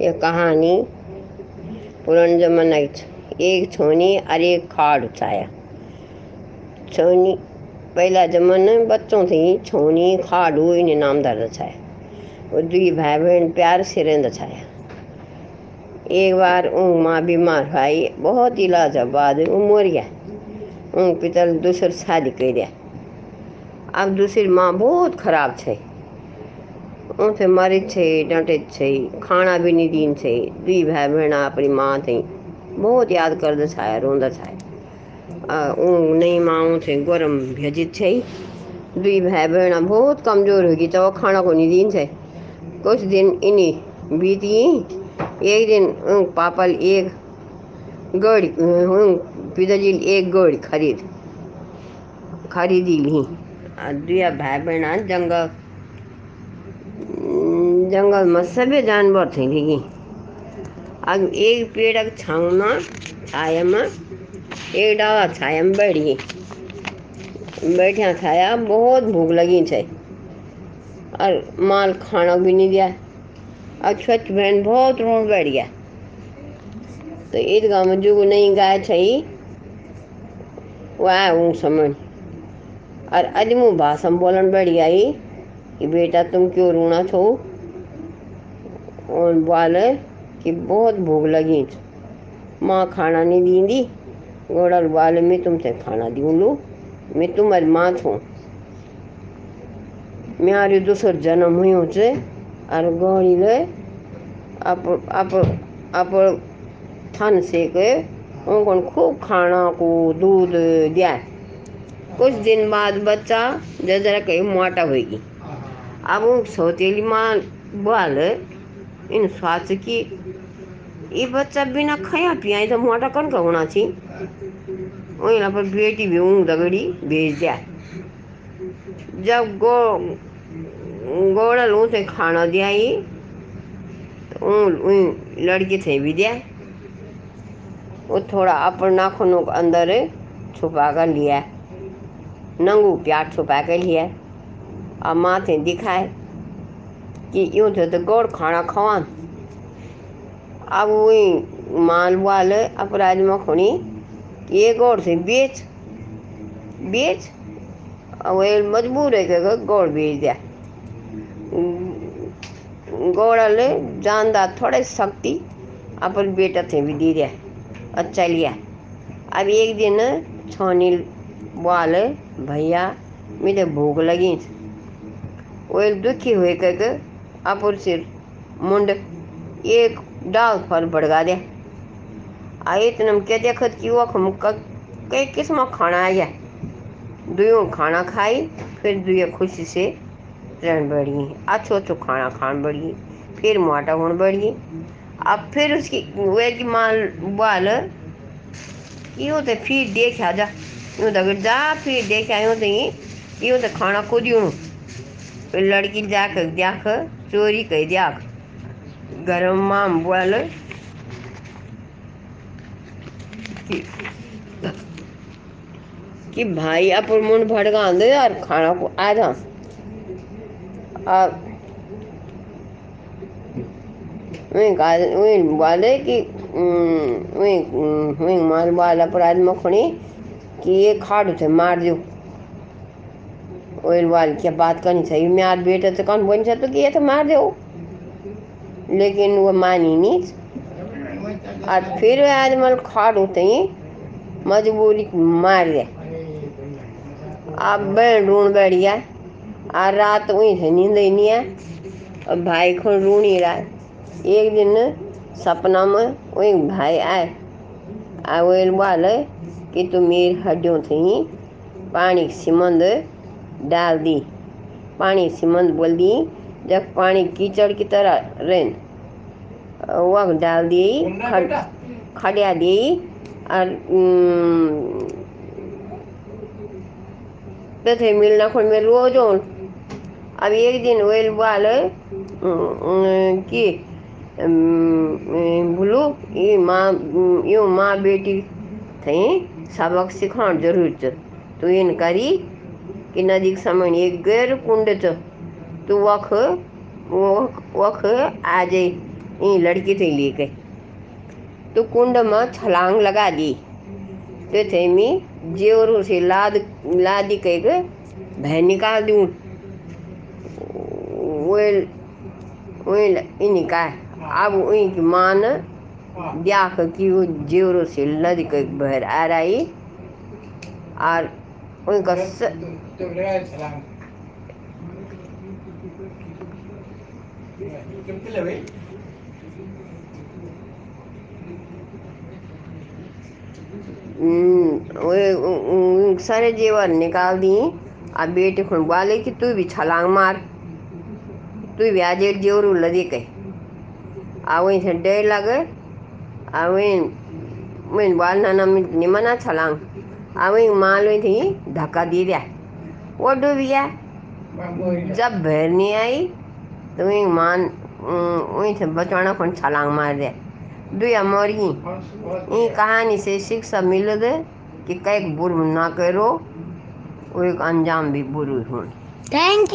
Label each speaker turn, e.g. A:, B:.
A: ये कहानी, पुराने जमाना एक छोनी और एक खाड़ छाया छोनी, पहला जमाना बच्चों थी, छोनी, खाड़ू इन्हें नाम दर्द छाया और दुई भाई बहन प्यार से रहता छाया एक बार उन माँ बीमार भाई बहुत इलाज बाद मर गया। उन पिता दूसर शादी कर दिया। अब दूसरी माँ बहुत खराब छे। उनसे मरीज़ छे, डांटे छे खाना भी नहीं दीन छे। दुई भाई बहन अपनी माँ थी, बहुत याद कर छाया, रोंद छाया। उन नई माँ से गरम भेजित छे दुई भाई बहन बहुत कमज़ोर होगी तो खाना को नहीं दीन छे। कुछ दिन इन्हीं बीती, एक दिन पापल एक गड़ी पिताजी एक गड़ी खरीद, खरीदी ली। दुआ भाई बहन जंगल जंगल में सभी जानवर थे लेकिन अब एक पेड़ छाव में, छाया में, एक डाला छाया में बैठ गई बैठा छाया, बहुत भूख लगी छे। और माल खाना भी नहीं दिया। और छोट बहन बहुत रोन बैठ गया तो ईदगाह में जो नहीं गाय छई वह ऊँ समझ और अजमू भाषा बोलन बैठ गई कि बेटा तुम क्यों रोना छो? और बोले कि बहुत भूख लगी माँ खाना नहीं दींदी। गोड़ल वाले मैं तुमसे खाना दूँ लू। मैं तुम्हारी माँ छूँ म्यारी दूसर जन्म हुई से और गौरी ले अप अप थन से के उनको खूब खाना को दूध दिया। कुछ दिन बाद बच्चा जरा कहीं मोटा होगी अब उन माँ बोल इन स्वास्थ्य की ये बच्चा बिना खाया पिया तो मोटा कौन का होना छी वही पर बेटी भी ऊँग दगड़ी भेज दिया। जब गो गोड़ल ऊँ से खाना दिया ही तो लड़की थे भी दिया। वो थोड़ा अपन नाखूनों को अंदर छुपा कर लिया। नंगू प्याट छुपा कर लिया। और माथे दिखाए। कि यूँ थे तो गोड़ खाना खवान अब वही माल वाल अपराध मखोनी ये गोड़ से बेच बेच वही मजबूर है कि गोड़ बेच दिया गोड़ल जानदार थोड़े शक्ति अपन बेटा थे भी दी दिया अच्छा लिया। अब एक दिन छोनी बोल भैया मुझे भूख लगी। वो दुखी हुए कह अपुर सिर, मुंड, एक डाल फल बढ़गा दिया आ इतना क्या देखत कि वो कई किस्म खाना आ गया दुयों खाना खाई, फिर दुए खुशी से रहन बढ़ी अच्छो अच्छो खाना खान बढ़ी फिर मोटा होने बढ़ी अब फिर उसकी, वे की माल बाल यूँ तो फिर देखा जा। यूँ तो जा, फिर देख आयो तो यूँ तो खाना खुद यूँ फिर लड़की जाकर देख चोरी कह देख घर माम बोल कि, भाई अपन मुंड भड़का दे यार खाना को आ जा बोले कि वाला अपराध मखनी कि ये खाड़ू थे मार दो ओइल वाल क्या बात करनी चाहिए? म्यार बेटे तो कौन बन सकते कि ये तो मार दो लेकिन वो मानी नहीं। और फिर आज मल खाड़ होते ही। मजबूरी मार दे अब बहन ढूंढ बैठ गया और रात वहीं से नींद ही नहीं है। और भाई को ढूंढ ही रहा एक दिन सपना में वही भाई आए। आ वो बोल कि तू मेरी हड्डियों थी पानी सीमंद डाल दी। पानी सीमंद बोल दी। जब पानी कीचड़ की तरह रेन वह डाल दी खड खड़िया दी और तो थे मिलना खोल में रोज अब एक दिन वेल बाल कि बोलू ये माँ यूँ माँ बेटी थी सबक सिखाण ज़रूर तो इन करी कि नदीक समय एक गैर कुंड च। तो वख वख आ जाई, ई लड़की थी लेके। तो कुंड में छलांग लगा दी। तो थे मी जेवरों से लाद, लादी कह के भय निकाल दूँ वही इन अब वही की मान ब्याह की वो जेवरों से लद के भर आ रही और उनका स...
B: तो लगा छलांग कितने लगे
A: सारे जेवर निकाल दी। आ बेटे खुण बोले कि तू भी छलांग मार। तू भी आज जेवर लदी कह। आ वहीं से डर लगे। आ वहीं वहीं बाल नाना निमना छलांग। आ वहीं माल वहीं थी धक्का दी दिया। वो डूब गया। जब भैर नहीं आई तो वहीं मान वहीं से बचवाना को छलांग मार दे। दुया मर ये कहानी से शिक्षा मिल दे कि कई बुर ना करो वो एक अंजाम भी बुरी हो
C: थैंक